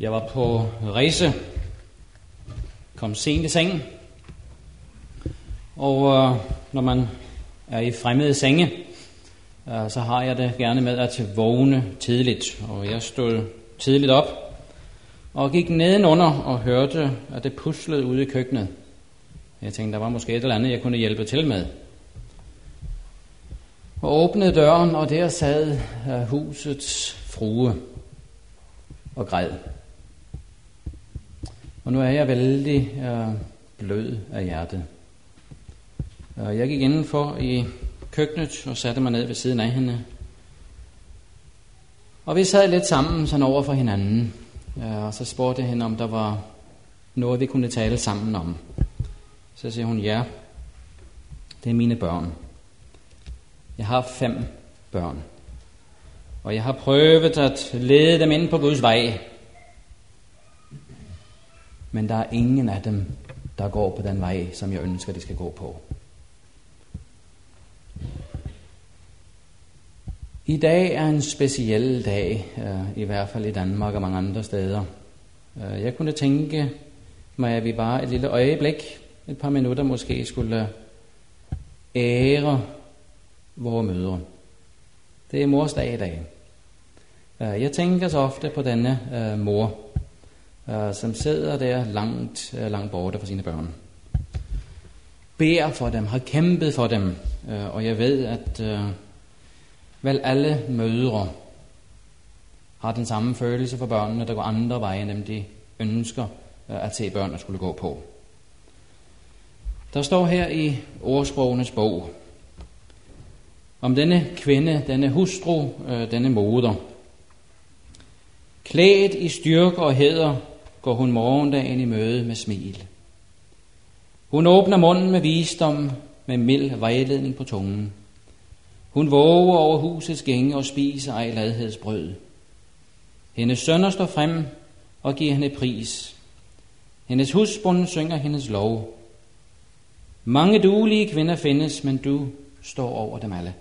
Jeg var på rejse, kom sent i sengen, og øh, når man er i fremmede senge, øh, så har jeg det gerne med at vågne tidligt. Og jeg stod tidligt op og gik nedenunder og hørte, at det puslede ude i køkkenet. Jeg tænkte, der var måske et eller andet, jeg kunne hjælpe til med. Og åbnede døren, og der sad øh, husets frue og græd. Og nu er jeg vældig øh, blød af hjertet. Og jeg gik indenfor i køkkenet og satte mig ned ved siden af hende. Og vi sad lidt sammen sådan over for hinanden. Og så spurgte jeg hende, om der var noget, vi kunne tale sammen om. Så siger hun, ja, det er mine børn. Jeg har fem børn. Og jeg har prøvet at lede dem ind på Guds vej. Men der er ingen af dem, der går på den vej, som jeg ønsker, de skal gå på. I dag er en speciel dag, øh, i hvert fald i Danmark og mange andre steder. Øh, jeg kunne tænke mig, at vi bare et lille øjeblik, et par minutter måske, skulle ære vores mødre. Det er mors dag i dag. Øh, jeg tænker så ofte på denne mor, Øh, som sidder der langt, øh, langt borte fra sine børn. Bær for dem, har kæmpet for dem, øh, og jeg ved, at Vel alle mødre har den samme følelse for børnene, der går andre veje, end de ønsker øh, at se børnene skulle gå på. Der står her i ordsprogenes bog om denne kvinde, denne hustru, øh, denne moder. Klædt i styrke og heder går hun morgendagen i møde med smil. Hun åbner munden med visdom, med mild vejledning på tungen. Hun våger over husets gænge og spiser ej ladhedsbrød. Hendes sønner står frem og giver hende pris. Hendes husbund synger hendes lov. Mange duelige kvinder findes, men du står over dem alle.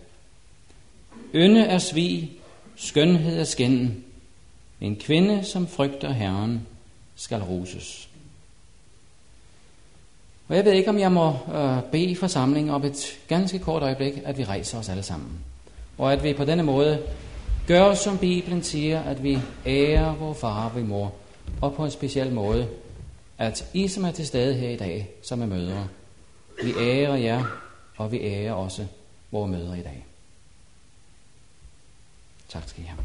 Ynde er svig, skønhed er skænden. En kvinde, som frygter Herren, skal roses. Og jeg ved ikke, om jeg må øh, bede forsamlingen om et ganske kort øjeblik, at vi rejser os alle sammen. Og at vi på denne måde gør, som Bibelen siger, at vi ærer vor far og mor. Og på en speciel måde, at I, som er til stede her i dag, som er mødre, vi ærer jer, og vi ærer også vores mødre i dag. Tak skal I have.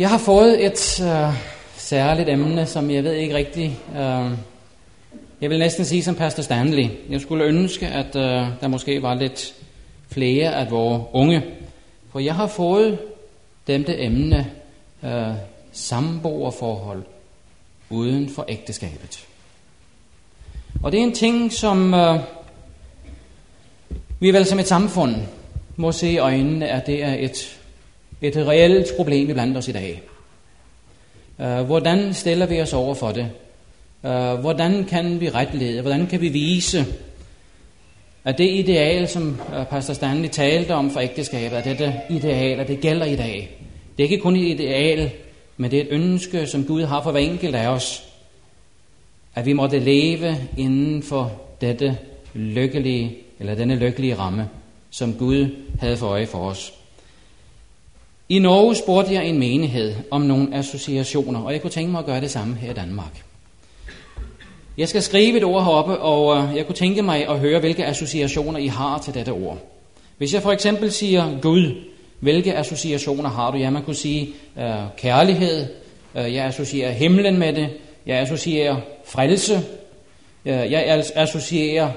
Jeg har fået et øh, særligt emne, som jeg ved ikke rigtigt... Øh, jeg vil næsten sige som Pastor Stanley. Jeg skulle ønske, at øh, der måske var lidt flere af vores unge. For jeg har fået det emne øh, samboerforhold uden for ægteskabet. Og det er en ting, som øh, vi vel som et samfund må se i øjnene, at det er et et reelt problem blandt os i dag. Øh, hvordan stiller vi os over for det? Øh, hvordan kan vi retlede? Hvordan kan vi vise, at det ideal, som øh, Pastor Stanley talte om for ægteskabet, at dette ideal, at det gælder i dag. Det er ikke kun et ideal, men det er et ønske, som Gud har for hver enkelt af os, at vi måtte leve inden for dette lykkelige, eller denne lykkelige ramme, som Gud havde for øje for os. I Norge spurgte jeg en menighed om nogle associationer, og jeg kunne tænke mig at gøre det samme her i Danmark. Jeg skal skrive et ord heroppe, og øh, jeg kunne tænke mig at høre, hvilke associationer I har til dette ord. Hvis jeg for eksempel siger Gud, hvilke associationer har du? Ja, man kunne sige øh, kærlighed, øh, jeg associerer himlen med det, jeg associerer frelse, øh, jeg associerer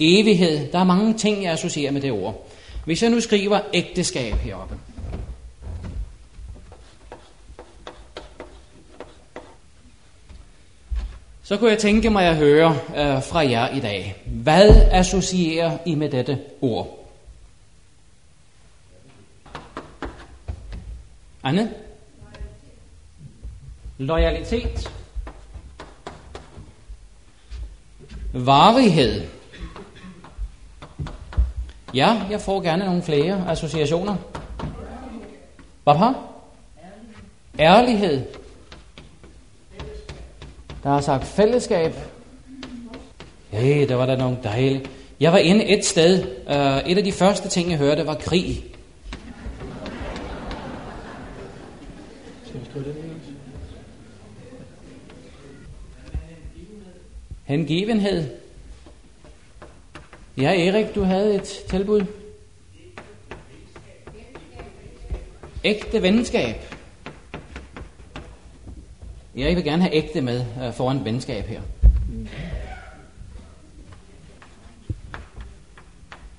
evighed. Der er mange ting, jeg associerer med det ord. Hvis jeg nu skriver ægteskab heroppe, så kunne jeg tænke mig at høre øh, fra jer i dag. Hvad associerer I med dette ord? Anne? Loyalitet. Varighed. Ja, jeg får gerne nogle flere associationer. Hvad har? Ærlighed. Der har sagt fællesskab. Hey, der var der nogle dejlige. Jeg var inde et sted. Uh, et af de første ting, jeg hørte, var krig. Hengivenhed. Ja, Erik, du havde et tilbud. Ægte venskab. Jeg vil gerne have ægte med uh, foran venskab her.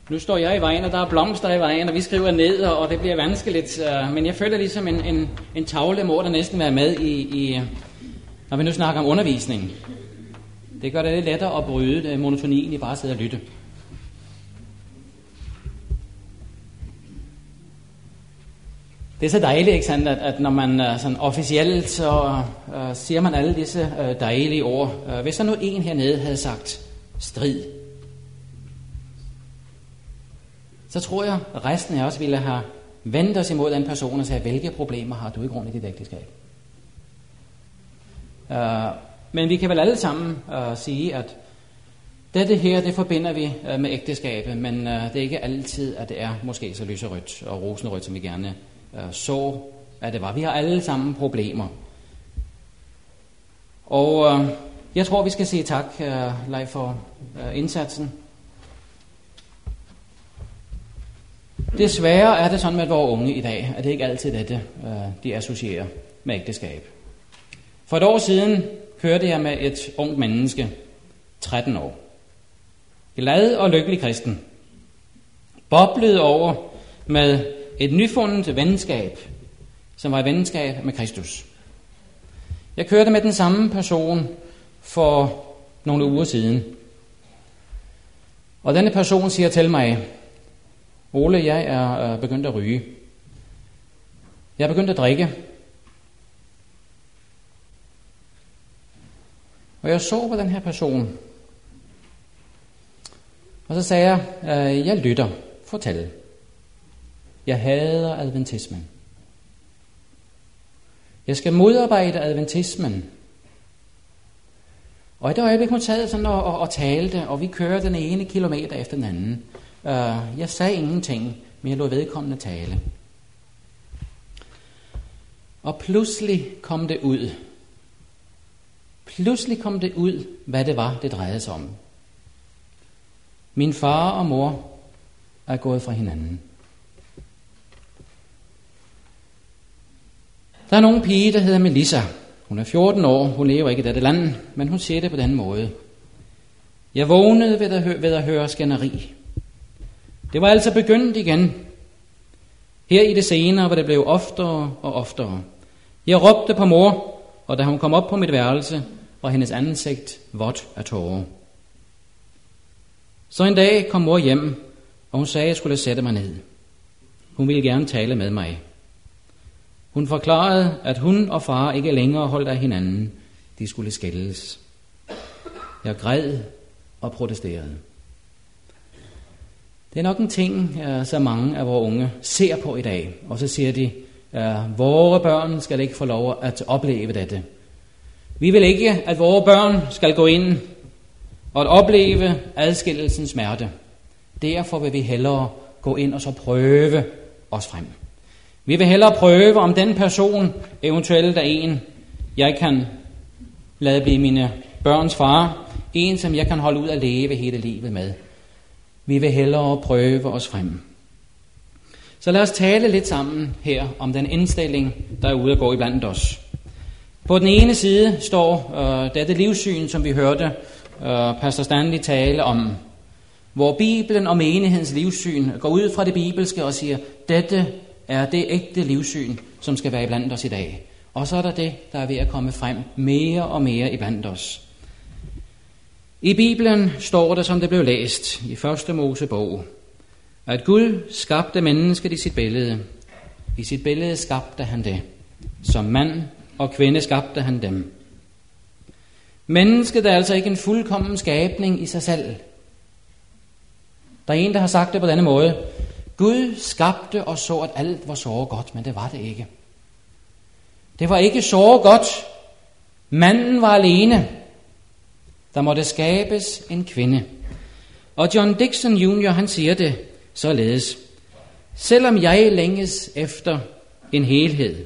Nu står jeg i vejen, og der er blomster i vejen, og vi skriver ned, og det bliver vanskeligt. Øh, men jeg føler ligesom en, en, en tavle må der næsten være med i, i, når vi nu snakker om undervisning. Det gør det lidt lettere at bryde øh, monotonien i bare at sidde og lytte. Det er så dejligt, ikke sandt, at, at når man uh, sådan officielt, så uh, siger man alle disse uh, dejlige ord. Uh, hvis der nu en hernede havde sagt strid, så tror jeg, at resten af os ville have vendt os imod den person og sagt, hvilke problemer har du i grund i dit ægteskab? Uh, men vi kan vel alle sammen uh, sige, at dette her, det forbinder vi uh, med ægteskabet, men uh, det er ikke altid, at det er måske så lyserødt og rosenrødt, som vi gerne Øh, så, at det var. Vi har alle sammen problemer. Og øh, jeg tror, vi skal sige tak, øh, Leif, for øh, indsatsen. Desværre er det sådan med vores unge i dag, at det ikke altid er det, øh, de associerer med ægteskab. For et år siden kørte jeg med et ungt menneske, 13 år. Glad og lykkelig kristen. Boblede over med et nyfundet venskab, som var et venskab med Kristus. Jeg kørte med den samme person for nogle uger siden. Og denne person siger til mig, Ole, jeg er øh, begyndt at ryge. Jeg er begyndt at drikke. Og jeg så på den her person. Og så sagde jeg, øh, jeg lytter. Fortæl. Jeg hader adventismen. Jeg skal modarbejde adventismen. Og i det øjeblik, hun sad sådan og, og, og talte, og vi kørte den ene kilometer efter den anden. Uh, jeg sagde ingenting, men jeg lod vedkommende tale. Og pludselig kom det ud. Pludselig kom det ud, hvad det var, det drejede sig om. Min far og mor er gået fra hinanden. Der er nogen pige, der hedder Melissa. Hun er 14 år, hun lever ikke i dette land, men hun siger det på den måde. Jeg vågnede ved at, høre, ved at høre skænderi. Det var altså begyndt igen. Her i det senere, hvor det blev oftere og oftere. Jeg råbte på mor, og da hun kom op på mit værelse, var hendes ansigt vådt af tårer. Så en dag kom mor hjem, og hun sagde, at jeg skulle sætte mig ned. Hun ville gerne tale med mig. Hun forklarede, at hun og far ikke længere holdt af hinanden. De skulle skældes. Jeg græd og protesterede. Det er nok en ting, så mange af vores unge ser på i dag. Og så siger de, at vores børn skal ikke få lov at opleve dette. Vi vil ikke, at vores børn skal gå ind og at opleve adskillelsens smerte. Derfor vil vi hellere gå ind og så prøve os frem. Vi vil hellere prøve, om den person eventuelt er en, jeg kan lade blive mine børns far, en som jeg kan holde ud at leve hele livet med. Vi vil hellere prøve os frem. Så lad os tale lidt sammen her om den indstilling, der er ude at gå i blandt os. På den ene side står øh, dette livssyn, som vi hørte øh, Pastor Stanley tale om, hvor Bibelen og menighedens livssyn går ud fra det bibelske og siger, dette er det ægte livssyn, som skal være iblandt os i dag. Og så er der det, der er ved at komme frem mere og mere iblandt os. I Bibelen står der, som det blev læst i første Mosebog, at Gud skabte mennesket i sit billede. I sit billede skabte han det. Som mand og kvinde skabte han dem. Mennesket er altså ikke en fuldkommen skabning i sig selv. Der er en, der har sagt det på denne måde. Gud skabte og så, at alt var så godt, men det var det ikke. Det var ikke så godt. Manden var alene. Der måtte skabes en kvinde. Og John Dixon Jr. han siger det således. Selvom jeg længes efter en helhed,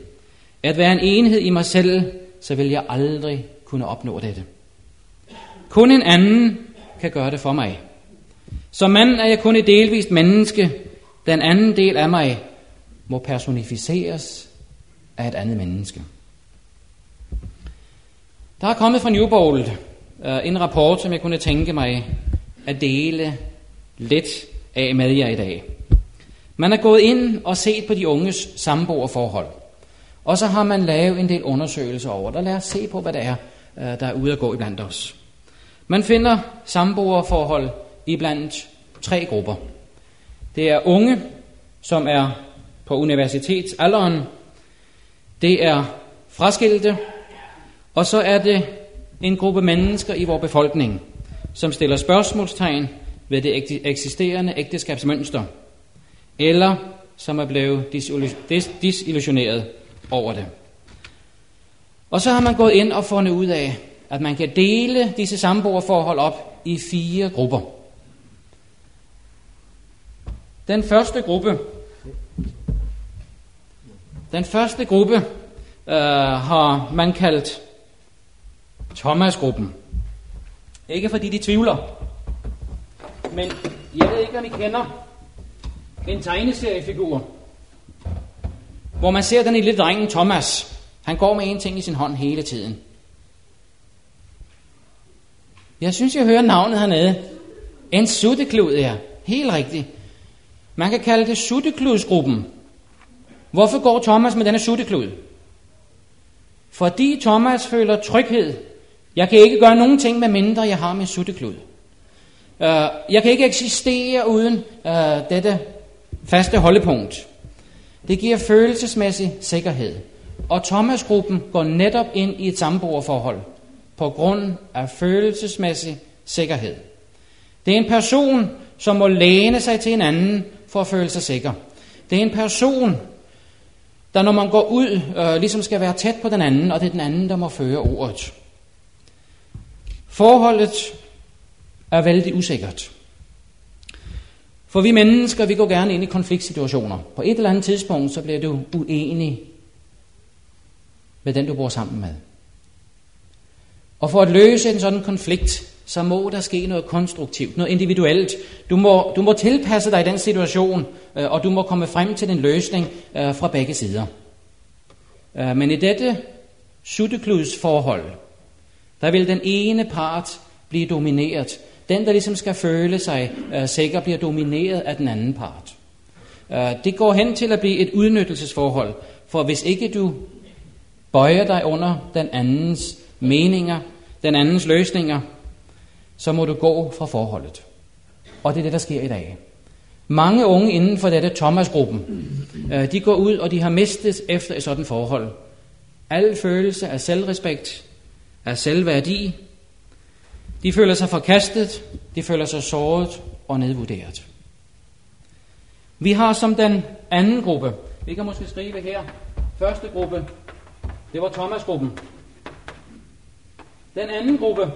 at være en enhed i mig selv, så vil jeg aldrig kunne opnå dette. Kun en anden kan gøre det for mig. Som mand er jeg kun et delvist menneske. Den anden del af mig må personificeres af et andet menneske. Der er kommet fra Newbold øh, en rapport, som jeg kunne tænke mig at dele lidt af med jer i dag. Man er gået ind og set på de unges samboerforhold. Og så har man lavet en del undersøgelser over det. Lad os se på, hvad det er, øh, der er ude at gå iblandt os. Man finder samboerforhold iblandt tre grupper. Det er unge, som er på universitetsalderen. Det er fraskilte, og så er det en gruppe mennesker i vores befolkning, som stiller spørgsmålstegn ved det eksisterende ægteskabsmønster, eller som er blevet disillusioneret over det. Og så har man gået ind og fundet ud af, at man kan dele disse samboerforhold op i fire grupper. Den første gruppe, den første gruppe øh, har man kaldt Thomas-gruppen. Ikke fordi de tvivler, men jeg ved ikke, om I kender en tegneseriefigur, hvor man ser den lille drengen Thomas. Han går med en ting i sin hånd hele tiden. Jeg synes, jeg hører navnet hernede. En sutteklud, ja. Helt rigtigt. Man kan kalde det suttekludsgruppen. Hvorfor går Thomas med denne sutteklud? Fordi Thomas føler tryghed jeg kan ikke gøre nogen ting, med mindre jeg har min sutteklud. Øh, jeg kan ikke eksistere uden øh, dette faste holdepunkt. Det giver følelsesmæssig sikkerhed. Og Thomas-gruppen går netop ind i et samboerforhold på grund af følelsesmæssig sikkerhed. Det er en person, som må læne sig til en anden for at føle sig sikker. Det er en person, der når man går ud, øh, ligesom skal være tæt på den anden, og det er den anden, der må føre ordet. Forholdet er vældig usikkert. For vi mennesker, vi går gerne ind i konfliktsituationer. På et eller andet tidspunkt, så bliver du uenig med den, du bor sammen med. Og for at løse en sådan konflikt, så må der ske noget konstruktivt, noget individuelt. Du må, du må tilpasse dig i den situation, øh, og du må komme frem til en løsning øh, fra begge sider. Øh, men i dette suttekludsforhold, der vil den ene part blive domineret. Den, der ligesom skal føle sig sikker, bliver domineret af den anden part. Det går hen til at blive et udnyttelsesforhold, for hvis ikke du bøjer dig under den andens meninger, den andens løsninger, så må du gå fra forholdet. Og det er det, der sker i dag. Mange unge inden for dette Thomas-gruppen, øh, de går ud, og de har mistet efter et sådan forhold. Al følelse af selvrespekt, af selvværdi. De føler sig forkastet, de føler sig såret og nedvurderet. Vi har som den anden gruppe, vi kan måske skrive her, første gruppe, det var Thomas-gruppen. Den anden gruppe,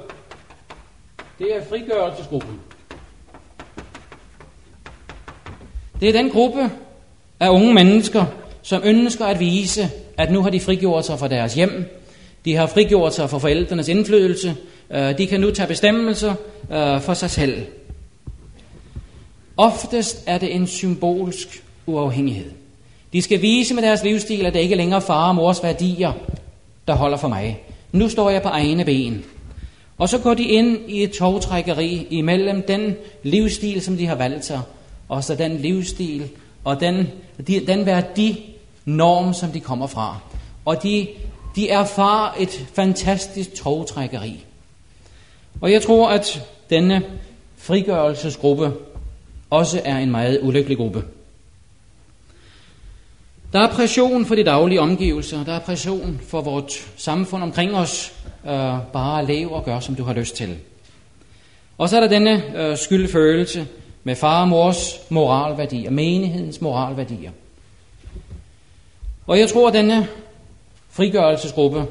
det er frigørelsesgruppen. Det er den gruppe af unge mennesker, som ønsker at vise, at nu har de frigjort sig fra deres hjem, de har frigjort sig fra forældrenes indflydelse. Øh, de kan nu tage bestemmelser øh, for sig selv. Oftest er det en symbolsk uafhængighed. De skal vise med deres livsstil, at det ikke længere far og mors værdier, der holder for mig. Nu står jeg på egne ben. Og så går de ind i et togtrækkeri imellem den livsstil, som de har valgt sig, og så den livsstil og den, den værdinorm, som de kommer fra. Og de de erfarer et fantastisk togtrækkeri. Og jeg tror, at denne frigørelsesgruppe også er en meget ulykkelig gruppe. Der er pression for de daglige omgivelser, der er pression for vores samfund omkring os. Øh, bare lev og gør, som du har lyst til. Og så er der denne øh, skyldfølelse, med far og mors moralværdier, menighedens moralværdier. Og jeg tror, at denne frigørelsesgruppe,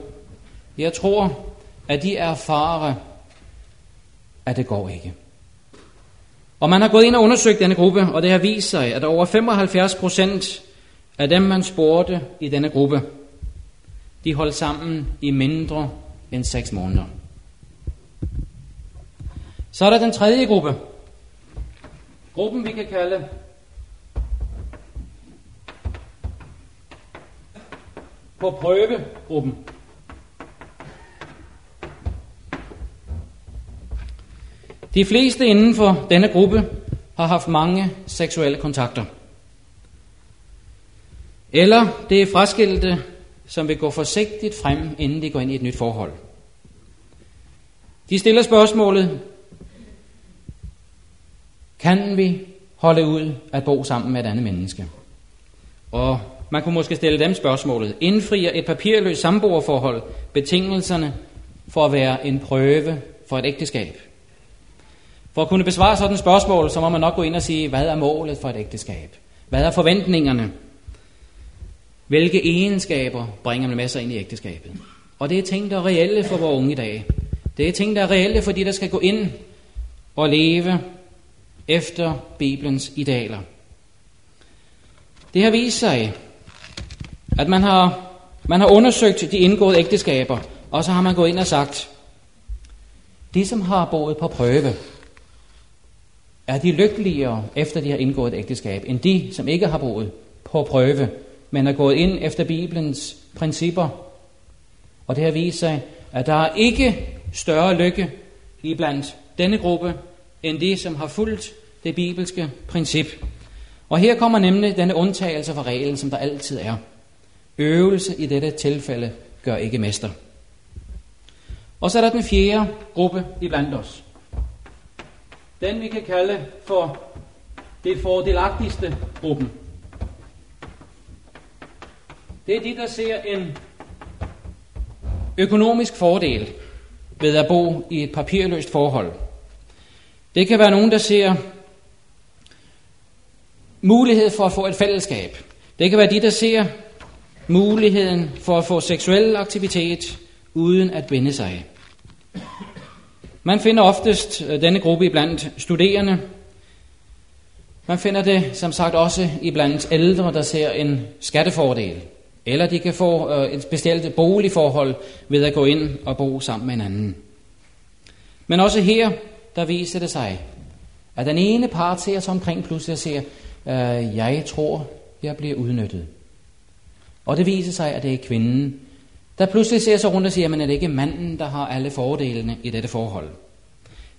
jeg tror, at de erfarer, at det går ikke. Og man har gået ind og undersøgt denne gruppe, og det har vist sig, at over 75 procent af dem, man spurgte i denne gruppe, de holdt sammen i mindre end 6 måneder. Så er der den tredje gruppe. Gruppen, vi kan kalde på prøvegruppen. De fleste inden for denne gruppe har haft mange seksuelle kontakter. Eller det er fraskilte, som vil gå forsigtigt frem, inden de går ind i et nyt forhold. De stiller spørgsmålet, kan vi holde ud at bo sammen med et andet menneske? Og man kunne måske stille dem spørgsmålet, indfrier et papirløst samboerforhold betingelserne for at være en prøve for et ægteskab? For at kunne besvare sådan et spørgsmål, så må man nok gå ind og sige, hvad er målet for et ægteskab? Hvad er forventningerne? Hvilke egenskaber bringer man med sig ind i ægteskabet? Og det er ting, der er reelle for vores unge i dag. Det er ting, der er reelle for de, der skal gå ind og leve efter Bibelens idealer. Det har vist sig, at man har, man har undersøgt de indgåede ægteskaber, og så har man gået ind og sagt, de som har boet på prøve, er de lykkeligere efter de har indgået et ægteskab, end de, som ikke har boet på prøve, men er gået ind efter Bibelens principper. Og det har vist sig, at der er ikke større lykke i blandt denne gruppe, end de, som har fulgt det bibelske princip. Og her kommer nemlig denne undtagelse fra reglen, som der altid er. Øvelse i dette tilfælde gør ikke mester. Og så er der den fjerde gruppe i blandt os. Den vi kan kalde for det fordelagtigste gruppen. Det er de, der ser en økonomisk fordel ved at bo i et papirløst forhold. Det kan være nogen, der ser mulighed for at få et fællesskab. Det kan være de, der ser muligheden for at få seksuel aktivitet uden at binde sig. Man finder oftest øh, denne gruppe blandt studerende. Man finder det som sagt også i blandt ældre, der ser en skattefordel. Eller de kan få øh, et specielt boligforhold ved at gå ind og bo sammen med hinanden. Men også her, der viser det sig, at den ene part ser sig omkring pludselig og siger, øh, jeg tror, jeg bliver udnyttet. Og det viser sig, at det er kvinden, der pludselig ser sig rundt og siger, men er det ikke manden, der har alle fordelene i dette forhold?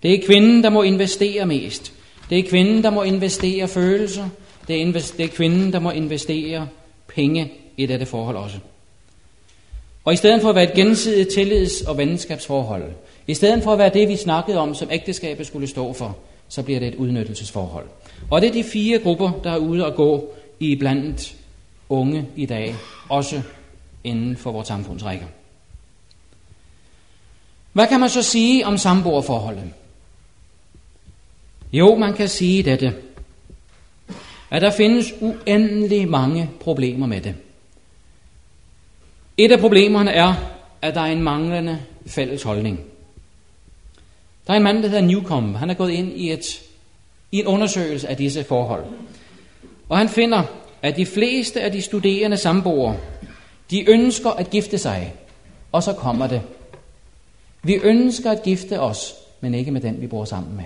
Det er kvinden, der må investere mest. Det er kvinden, der må investere følelser. Det er, invest- det er kvinden, der må investere penge i dette forhold også. Og i stedet for at være et gensidigt tillids- og venskabsforhold, i stedet for at være det, vi snakkede om, som ægteskabet skulle stå for, så bliver det et udnyttelsesforhold. Og det er de fire grupper, der er ude at gå i blandt unge i dag, også inden for vores samfundsrækker. Hvad kan man så sige om samboerforholdet? Jo, man kan sige dette, at der findes uendelig mange problemer med det. Et af problemerne er, at der er en manglende fælles holdning. Der er en mand, der hedder Newcomb. Han er gået ind i, et, i en undersøgelse af disse forhold. Og han finder, at de fleste af de studerende samboere, de ønsker at gifte sig. Og så kommer det. Vi ønsker at gifte os, men ikke med den, vi bor sammen med.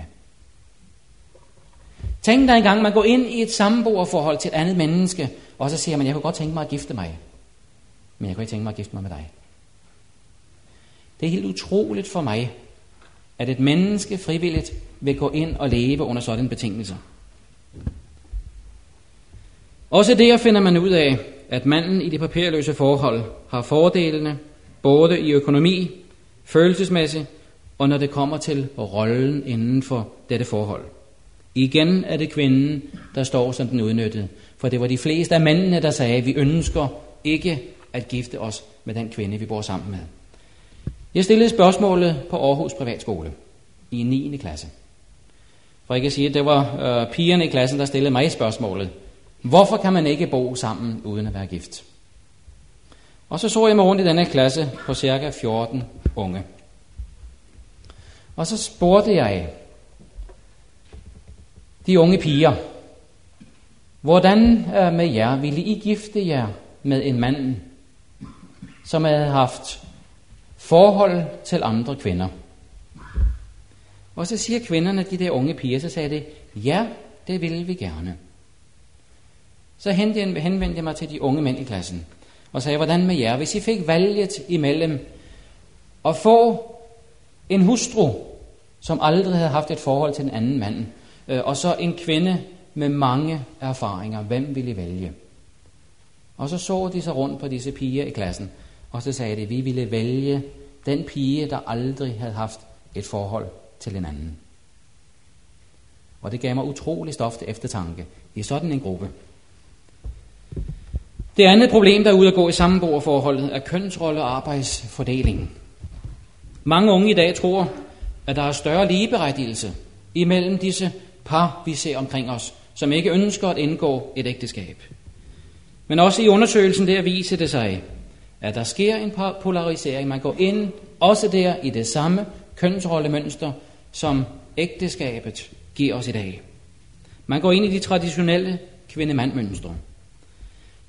Tænk dig engang, man går ind i et samboerforhold til et andet menneske, og så siger man, jeg kunne godt tænke mig at gifte mig, men jeg kunne ikke tænke mig at gifte mig med dig. Det er helt utroligt for mig, at et menneske frivilligt vil gå ind og leve under sådan betingelser. Også der finder man ud af, at manden i det papirløse forhold har fordelene, både i økonomi, følelsesmæssigt, og når det kommer til rollen inden for dette forhold. Igen er det kvinden, der står som den udnyttede. For det var de fleste af mændene, der sagde, at vi ønsker ikke at gifte os med den kvinde, vi bor sammen med. Jeg stillede spørgsmålet på Aarhus Privatskole i 9. klasse. For jeg kan sige, at det var øh, pigerne i klassen, der stillede mig spørgsmålet. Hvorfor kan man ikke bo sammen uden at være gift? Og så så jeg mig rundt i denne klasse på cirka 14 unge. Og så spurgte jeg de unge piger, hvordan øh, med jer ville I gifte jer med en mand, som havde haft forhold til andre kvinder? Og så siger kvinderne, de der unge piger, så sagde det, ja, det ville vi gerne. Så henvendte jeg mig til de unge mænd i klassen og sagde, hvordan med jer, hvis I fik valget imellem at få en hustru, som aldrig havde haft et forhold til en anden mand, øh, og så en kvinde med mange erfaringer, hvem ville I vælge? Og så så de sig rundt på disse piger i klassen, og så sagde de, vi ville vælge den pige, der aldrig havde haft et forhold til en anden. Og det gav mig utrolig stof til eftertanke i sådan en gruppe. Det andet problem, der er ude at gå i sammenboerforholdet, er kønsrolle og arbejdsfordelingen. Mange unge i dag tror, at der er større ligeberettigelse imellem disse par, vi ser omkring os, som ikke ønsker at indgå et ægteskab. Men også i undersøgelsen der viser det sig, at der sker en polarisering. Man går ind også der i det samme kønsrollemønster, som ægteskabet giver os i dag. Man går ind i de traditionelle kvinde-mand-mønstre.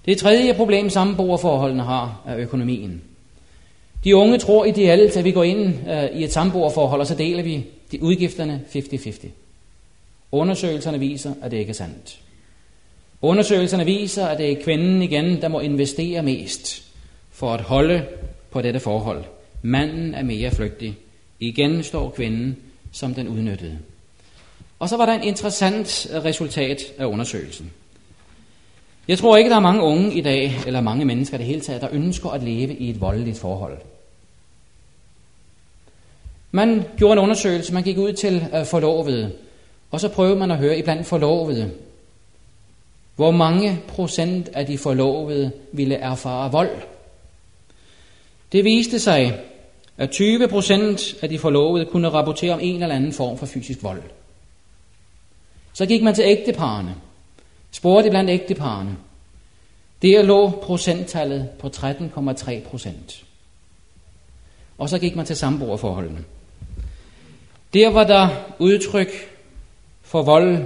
Det tredje problem, samboerforholdene har, er økonomien. De unge tror ideelt, at vi går ind øh, i et samboerforhold, og så deler vi de udgifterne 50-50. Undersøgelserne viser, at det ikke er sandt. Undersøgelserne viser, at det er kvinden igen, der må investere mest for at holde på dette forhold. Manden er mere flygtig. Igen står kvinden som den udnyttede. Og så var der en interessant øh, resultat af undersøgelsen. Jeg tror ikke, der er mange unge i dag, eller mange mennesker i det hele taget, der ønsker at leve i et voldeligt forhold. Man gjorde en undersøgelse, man gik ud til øh, forlovede, og så prøvede man at høre iblandt forlovede, hvor mange procent af de forlovede ville erfare vold. Det viste sig, at 20 procent af de forlovede kunne rapportere om en eller anden form for fysisk vold. Så gik man til ægteparerne, spurgte blandt ægteparerne. Der lå procenttallet på 13,3 procent. Og så gik man til samboerforholdene. Der var der udtryk for vold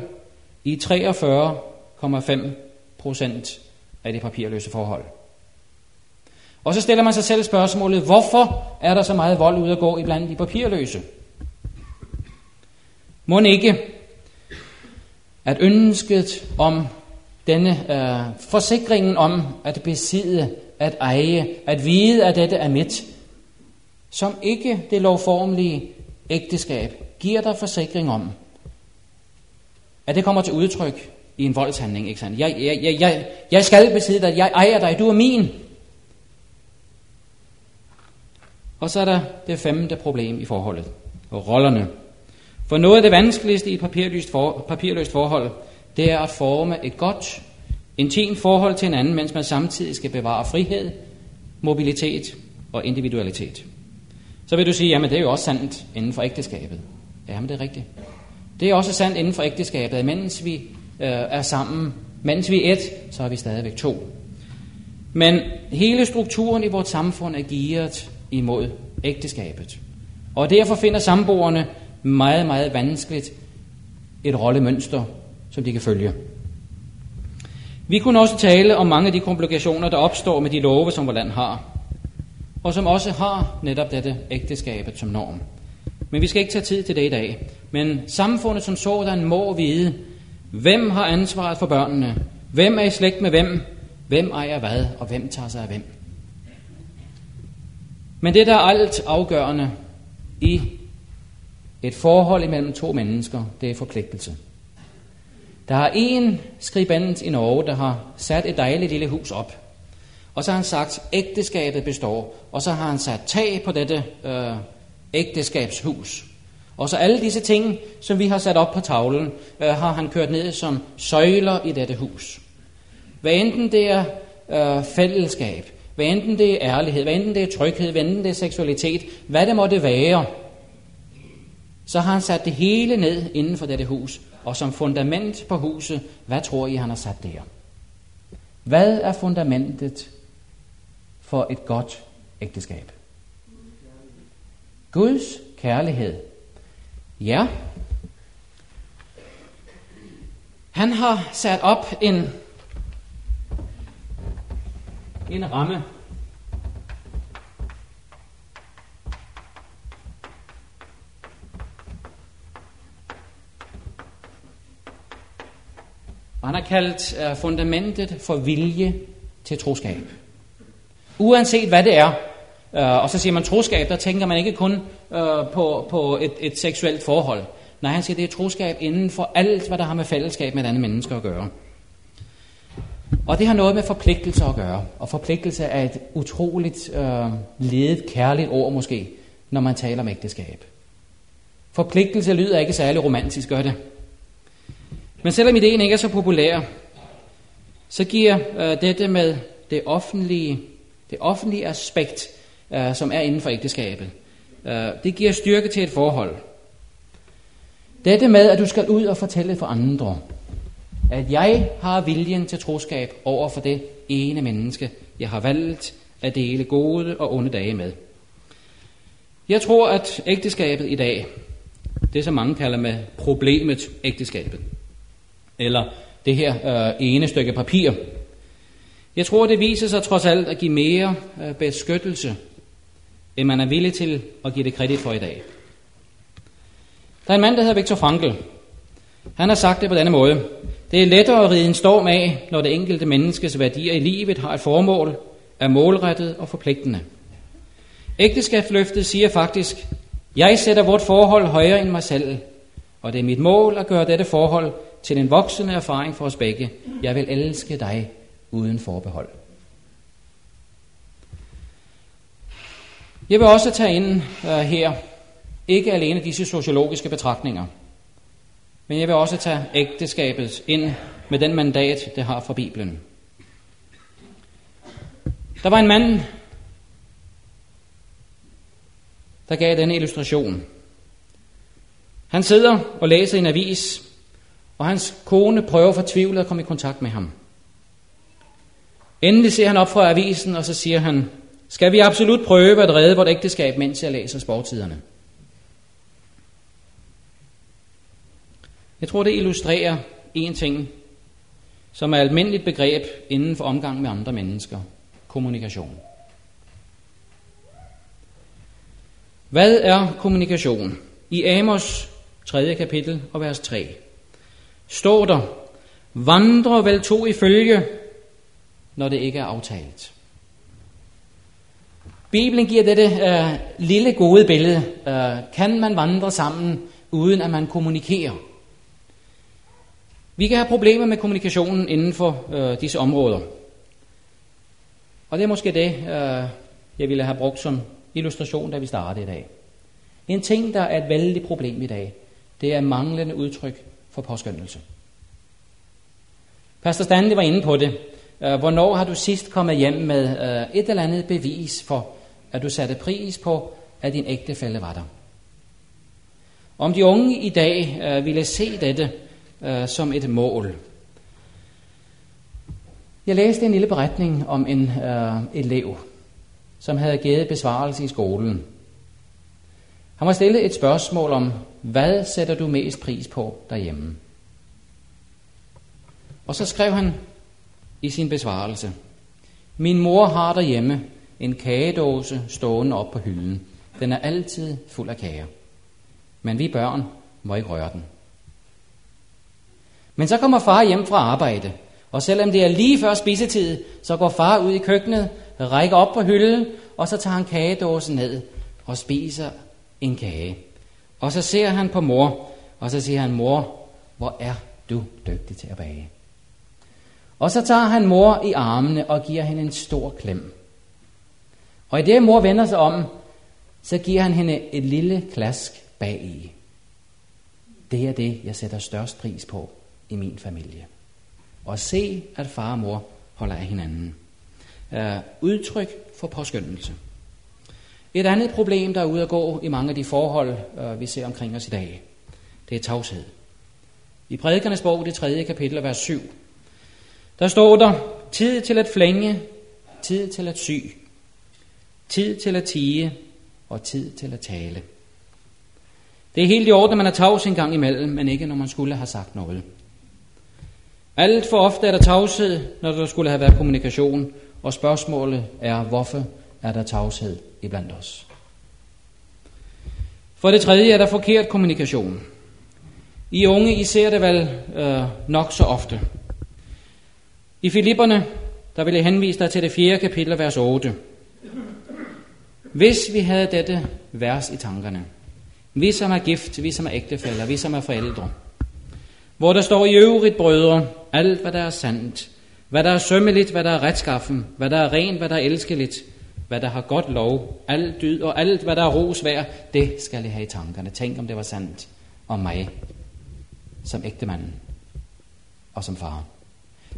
i 43,5 procent af de papirløse forhold. Og så stiller man sig selv spørgsmålet, hvorfor er der så meget vold ud at gå iblandt de papirløse? Må ikke, at ønsket om denne øh, forsikringen om at besidde, at eje, at vide, at dette er mit, som ikke det lovformelige ægteskab giver dig forsikring om, at det kommer til udtryk i en voldshandling. Ikke sandt? Jeg, jeg, jeg, jeg skal besidde dig, jeg ejer dig, du er min. Og så er der det femte problem i forholdet, og rollerne. For noget af det vanskeligste i et papirløst, for, papirløst forhold, det er at forme et godt, intimt forhold til en anden, mens man samtidig skal bevare frihed, mobilitet og individualitet. Så vil du sige, jamen det er jo også sandt inden for ægteskabet. Jamen det er rigtigt. Det er også sandt inden for ægteskabet, at mens vi øh, er sammen, mens vi er et, så er vi stadigvæk to. Men hele strukturen i vores samfund er gearet imod ægteskabet. Og derfor finder samboerne meget, meget vanskeligt et rollemønster, som de kan følge. Vi kunne også tale om mange af de komplikationer, der opstår med de love, som vores land har, og som også har netop dette ægteskabet som norm. Men vi skal ikke tage tid til det i dag. Men samfundet som sådan må vide, hvem har ansvaret for børnene, hvem er i slægt med hvem, hvem ejer hvad, og hvem tager sig af hvem. Men det, der er alt afgørende i et forhold imellem to mennesker, det er forpligtelse. Der er en skribent i Norge, der har sat et dejligt lille hus op. Og så har han sagt, ægteskabet består. Og så har han sat tag på dette øh, ægteskabshus. Og så alle disse ting, som vi har sat op på tavlen, øh, har han kørt ned som søjler i dette hus. Hvad enten det er øh, fællesskab, hvad enten det er ærlighed, hvad enten det er tryghed, hvad enten det er seksualitet, hvad det måtte være, så har han sat det hele ned inden for dette hus, og som fundament på huset, hvad tror I, han har sat der? Hvad er fundamentet for et godt ægteskab? Guds kærlighed. Ja. Han har sat op en, en ramme Og han har kaldt uh, fundamentet for vilje til troskab. Uanset hvad det er, uh, og så siger man troskab, der tænker man ikke kun uh, på, på et, et seksuelt forhold. Nej, han siger, det er troskab inden for alt, hvad der har med fællesskab med andre mennesker at gøre. Og det har noget med forpligtelse at gøre. Og forpligtelse er et utroligt øh, ledet, kærligt ord måske, når man taler om ægteskab. Forpligtelse lyder ikke særlig romantisk, gør det? Men selvom ideen ikke er så populær, så giver øh, dette med det offentlige, det offentlige aspekt, øh, som er inden for ægteskabet, øh, det giver styrke til et forhold. Dette med, at du skal ud og fortælle for andre, at jeg har viljen til troskab over for det ene menneske, jeg har valgt at dele gode og onde dage med. Jeg tror, at ægteskabet i dag, det som mange kalder med problemet ægteskabet, eller det her øh, ene stykke papir. Jeg tror, det viser sig trods alt at give mere øh, beskyttelse, end man er villig til at give det kredit for i dag. Der er en mand, der hedder Viktor Frankl. Han har sagt det på denne måde. Det er lettere at ride en storm af, når det enkelte menneskes værdier i livet har et formål, er målrettet og forpligtende. Ægteskabsløftet siger faktisk, jeg sætter vort forhold højere end mig selv, og det er mit mål at gøre dette forhold til en voksende erfaring for os begge. Jeg vil elske dig uden forbehold. Jeg vil også tage ind uh, her, ikke alene disse sociologiske betragtninger, men jeg vil også tage ægteskabet ind med den mandat, det har fra Bibelen. Der var en mand, der gav denne illustration. Han sidder og læser en avis, og hans kone prøver fortvivlet at komme i kontakt med ham. Endelig ser han op fra avisen, og så siger han, skal vi absolut prøve at redde vort ægteskab, mens jeg læser sportsiderne? Jeg tror, det illustrerer en ting, som er et almindeligt begreb inden for omgang med andre mennesker. Kommunikation. Hvad er kommunikation? I Amos 3. kapitel og vers 3 står der, vandrer vel to i følge, når det ikke er aftalt. Bibelen giver dette uh, lille gode billede. Uh, kan man vandre sammen, uden at man kommunikerer? Vi kan have problemer med kommunikationen inden for øh, disse områder. Og det er måske det, øh, jeg ville have brugt som illustration, da vi startede i dag. En ting, der er et vældig problem i dag, det er manglende udtryk for påskyndelse. Pastor Stanley var inde på det. Øh, hvornår har du sidst kommet hjem med øh, et eller andet bevis for, at du satte pris på, at din ægtefælle var der? Om de unge i dag øh, ville se dette Øh, som et mål. Jeg læste en lille beretning om en øh, elev, som havde givet besvarelse i skolen. Han var stillet et spørgsmål om, hvad sætter du mest pris på derhjemme? Og så skrev han i sin besvarelse, Min mor har derhjemme en kagedåse stående op på hylden. Den er altid fuld af kager. Men vi børn må ikke røre den. Men så kommer far hjem fra arbejde, og selvom det er lige før spisetid, så går far ud i køkkenet, rækker op på hylden, og så tager han kagedåsen ned og spiser en kage. Og så ser han på mor, og så siger han, mor, hvor er du dygtig til at bage. Og så tager han mor i armene og giver hende en stor klem. Og i det mor vender sig om, så giver han hende et lille klask bag i. Det er det, jeg sætter størst pris på i min familie. Og se, at far og mor holder af hinanden. Er udtryk for påskyndelse. Et andet problem, der er ude at gå i mange af de forhold, øh, vi ser omkring os i dag, det er tavshed. I prædikernes bog, det tredje kapitel, vers 7, der står der, tid til at flænge, tid til at sy, tid til at tige og tid til at tale. Det er helt i orden, at man er tavs en gang imellem, men ikke når man skulle have sagt noget. Alt for ofte er der tavshed, når der skulle have været kommunikation, og spørgsmålet er, hvorfor er der tavshed iblandt os? For det tredje er der forkert kommunikation. I unge, I ser det vel øh, nok så ofte. I Filipperne, der vil jeg henvise dig til det fjerde kapitel, vers 8. Hvis vi havde dette vers i tankerne, vi som er gift, vi som er ægtefælder, vi som er forældre, hvor der står i øvrigt, brødre, alt hvad der er sandt, hvad der er sømmeligt, hvad der er retskaffen, hvad der er rent, hvad der er elskeligt, hvad der har godt lov, alt dyd og alt, hvad der er ros værd, det skal I have i tankerne. Tænk, om det var sandt om mig som ægtemanden og som far.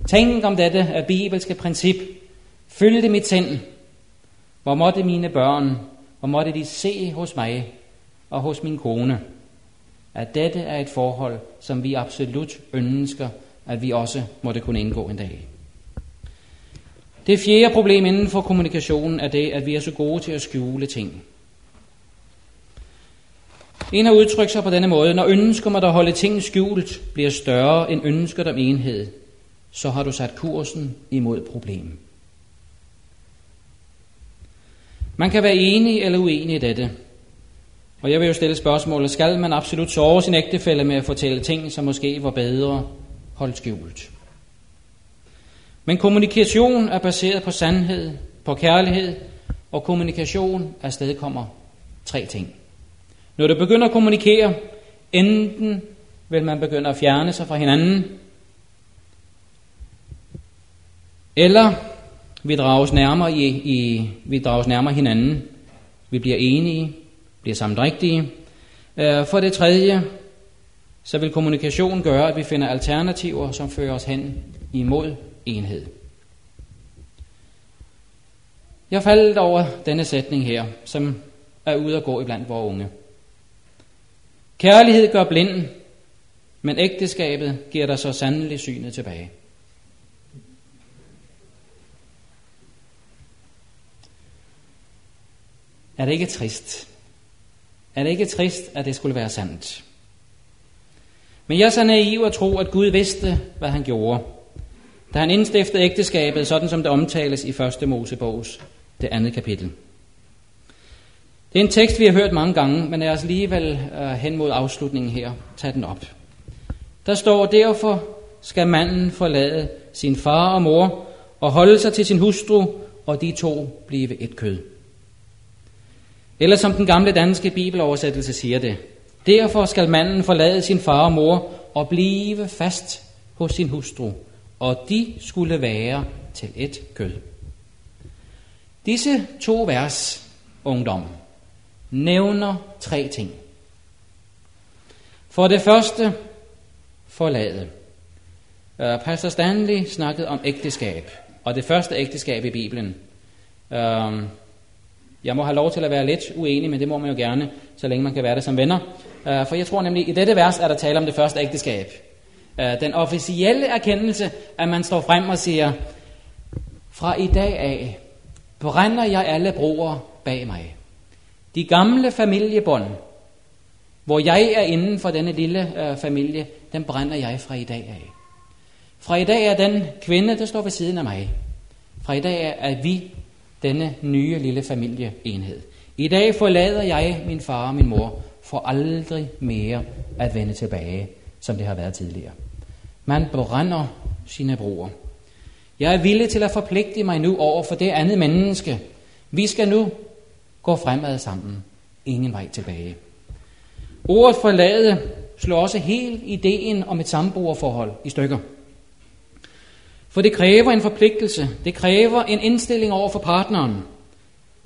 Tænk om dette er bibelske princip. Fyldte mit sind, hvor måtte mine børn, hvor måtte de se hos mig og hos min kone, at dette er et forhold, som vi absolut ønsker, at vi også måtte kunne indgå en dag. Det fjerde problem inden for kommunikationen er det, at vi er så gode til at skjule ting. En har udtrykt sig på denne måde, når ønsker man at holde ting skjult bliver større end ønsket om enhed, så har du sat kursen imod problemet. Man kan være enig eller uenig i dette. Og jeg vil jo stille spørgsmålet, skal man absolut sove sin ægtefælle med at fortælle ting, som måske var bedre holdt skjult? Men kommunikation er baseret på sandhed, på kærlighed, og kommunikation afstedkommer tre ting. Når du begynder at kommunikere, enten vil man begynde at fjerne sig fra hinanden, eller vi drages nærmere, i, i, vi drages nærmere hinanden, vi bliver enige, bliver samdrægtige. Øh, for det tredje, så vil kommunikation gøre, at vi finder alternativer, som fører os hen imod enhed. Jeg faldt over denne sætning her, som er ude at gå iblandt vores unge. Kærlighed gør blinden, men ægteskabet giver dig så sandelig synet tilbage. Er det ikke trist? Er det ikke trist, at det skulle være sandt? Men jeg er så naiv at tro, at Gud vidste, hvad han gjorde, da han indstiftede ægteskabet, sådan som det omtales i 1. Mosebogs det andet kapitel. Det er en tekst, vi har hørt mange gange, men lad os alligevel øh, hen mod afslutningen her tage den op. Der står, derfor skal manden forlade sin far og mor og holde sig til sin hustru, og de to blive et kød. Eller som den gamle danske bibeloversættelse siger det, derfor skal manden forlade sin far og mor og blive fast hos sin hustru, og de skulle være til et kød. Disse to vers, ungdom, nævner tre ting. For det første, forlade. Uh, Pastor Stanley snakkede om ægteskab, og det første ægteskab i Bibelen. Uh, jeg må have lov til at være lidt uenig, men det må man jo gerne, så længe man kan være det som venner. Uh, for jeg tror nemlig, at i dette vers er der tale om det første ægteskab. Uh, den officielle erkendelse, at man står frem og siger, fra i dag af brænder jeg alle broer bag mig. De gamle familiebånd, hvor jeg er inden for denne lille øh, familie, den brænder jeg fra i dag af. Fra i dag er den kvinde, der står ved siden af mig. Fra i dag er vi denne nye lille familieenhed. I dag forlader jeg min far og min mor for aldrig mere at vende tilbage, som det har været tidligere. Man brænder sine broer. Jeg er villig til at forpligte mig nu over for det andet menneske. Vi skal nu gå fremad sammen. Ingen vej tilbage. Ordet forlade slår også helt ideen om et samboerforhold i stykker. For det kræver en forpligtelse, det kræver en indstilling over for partneren,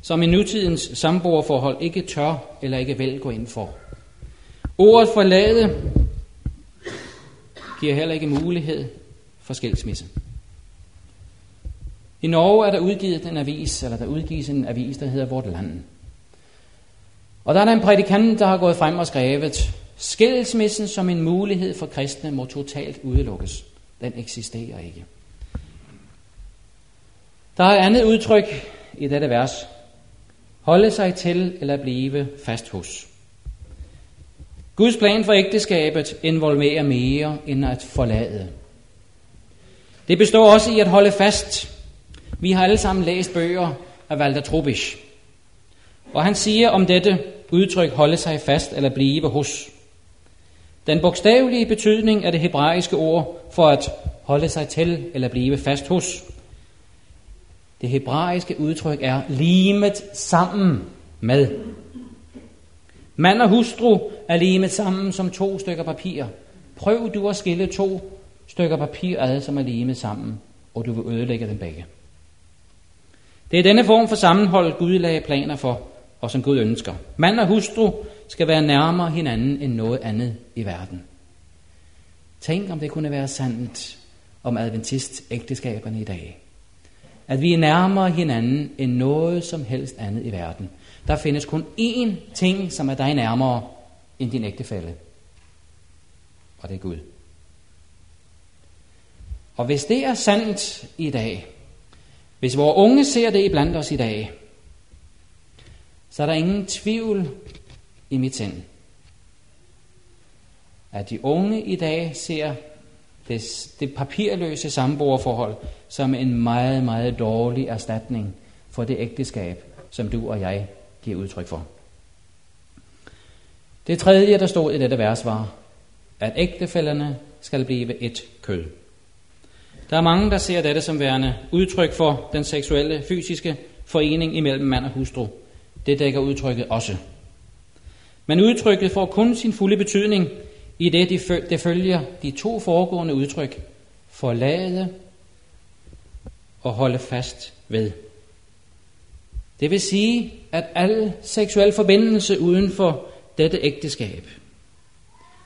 som i nutidens samboerforhold ikke tør eller ikke vil gå ind for. Ordet forlade giver heller ikke mulighed for skilsmisse. I Norge er der udgivet en avis, eller der udgives en avis, der hedder Vort Land. Og der er der en prædikant, der har gået frem og skrevet, skilsmissen som en mulighed for kristne må totalt udelukkes. Den eksisterer ikke. Der er et andet udtryk i dette vers. Holde sig til eller blive fast hos. Guds plan for ægteskabet involverer mere end at forlade. Det består også i at holde fast. Vi har alle sammen læst bøger af Walter Trubisch. Og han siger om dette udtryk holde sig fast eller blive hos. Den bogstavelige betydning af det hebraiske ord for at holde sig til eller blive fast hos. Det hebraiske udtryk er limet sammen med. Mand og hustru er limet sammen som to stykker papir. Prøv du at skille to stykker papir ad, som er limet sammen, og du vil ødelægge dem begge. Det er denne form for sammenhold, Gud lagde planer for, og som Gud ønsker. Mand og hustru skal være nærmere hinanden end noget andet i verden. Tænk, om det kunne være sandt om adventist ægteskaberne i dag. At vi er nærmere hinanden end noget som helst andet i verden. Der findes kun én ting, som er dig nærmere end din ægtefælle. Og det er Gud. Og hvis det er sandt i dag, hvis vores unge ser det iblandt os i dag, så er der ingen tvivl i mit sind, at de unge i dag ser det, det papirløse samboerforhold som en meget, meget dårlig erstatning for det ægteskab, som du og jeg giver udtryk for. Det tredje, der stod i dette vers, var, at ægtefælderne skal blive et kød. Der er mange, der ser dette som værende udtryk for den seksuelle, fysiske forening imellem mand og hustru. Det dækker udtrykket også. Men udtrykket får kun sin fulde betydning i det, det følger de to foregående udtryk. Forlade og holde fast ved. Det vil sige, at al seksuel forbindelse uden for dette ægteskab,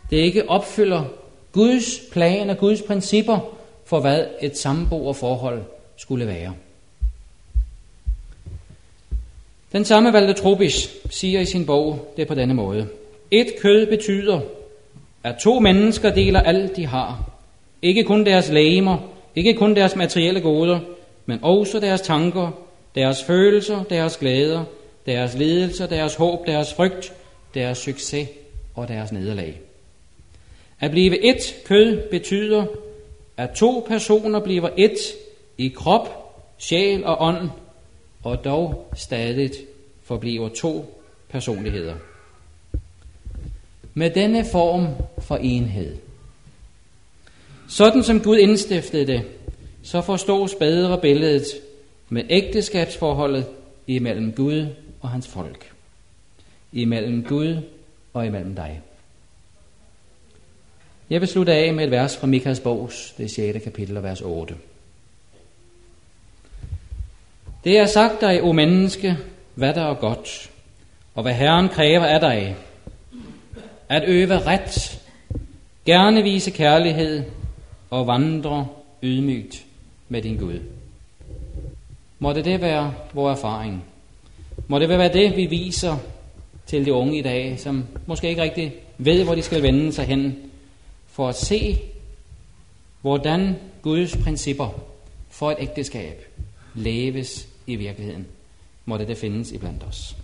det ikke opfylder Guds plan og Guds principper for, hvad et samboerforhold skulle være. Den samme Valde Trubis siger i sin bog det på denne måde. Et kød betyder, at to mennesker deler alt, de har. Ikke kun deres lægemer, ikke kun deres materielle goder, men også deres tanker, deres følelser, deres glæder, deres ledelser, deres håb, deres frygt, deres succes og deres nederlag. At blive et kød betyder, at to personer bliver et i krop, sjæl og ånd, og dog stadig forbliver to personligheder. Med denne form for enhed, sådan som Gud indstiftede det, så forstås bedre billedet med ægteskabsforholdet imellem Gud og hans folk. Imellem Gud og imellem dig. Jeg vil slutte af med et vers fra Mikas bogs, det 6. kapitel og vers 8. Det er sagt dig, o menneske, hvad der er godt, og hvad Herren kræver af dig. At øve ret, gerne vise kærlighed og vandre ydmygt med din Gud. Må det det være vores erfaring? Må det være det, vi viser til de unge i dag, som måske ikke rigtig ved, hvor de skal vende sig hen, for at se, hvordan Guds principper for et ægteskab leves i virkeligheden. Må det det findes iblandt os.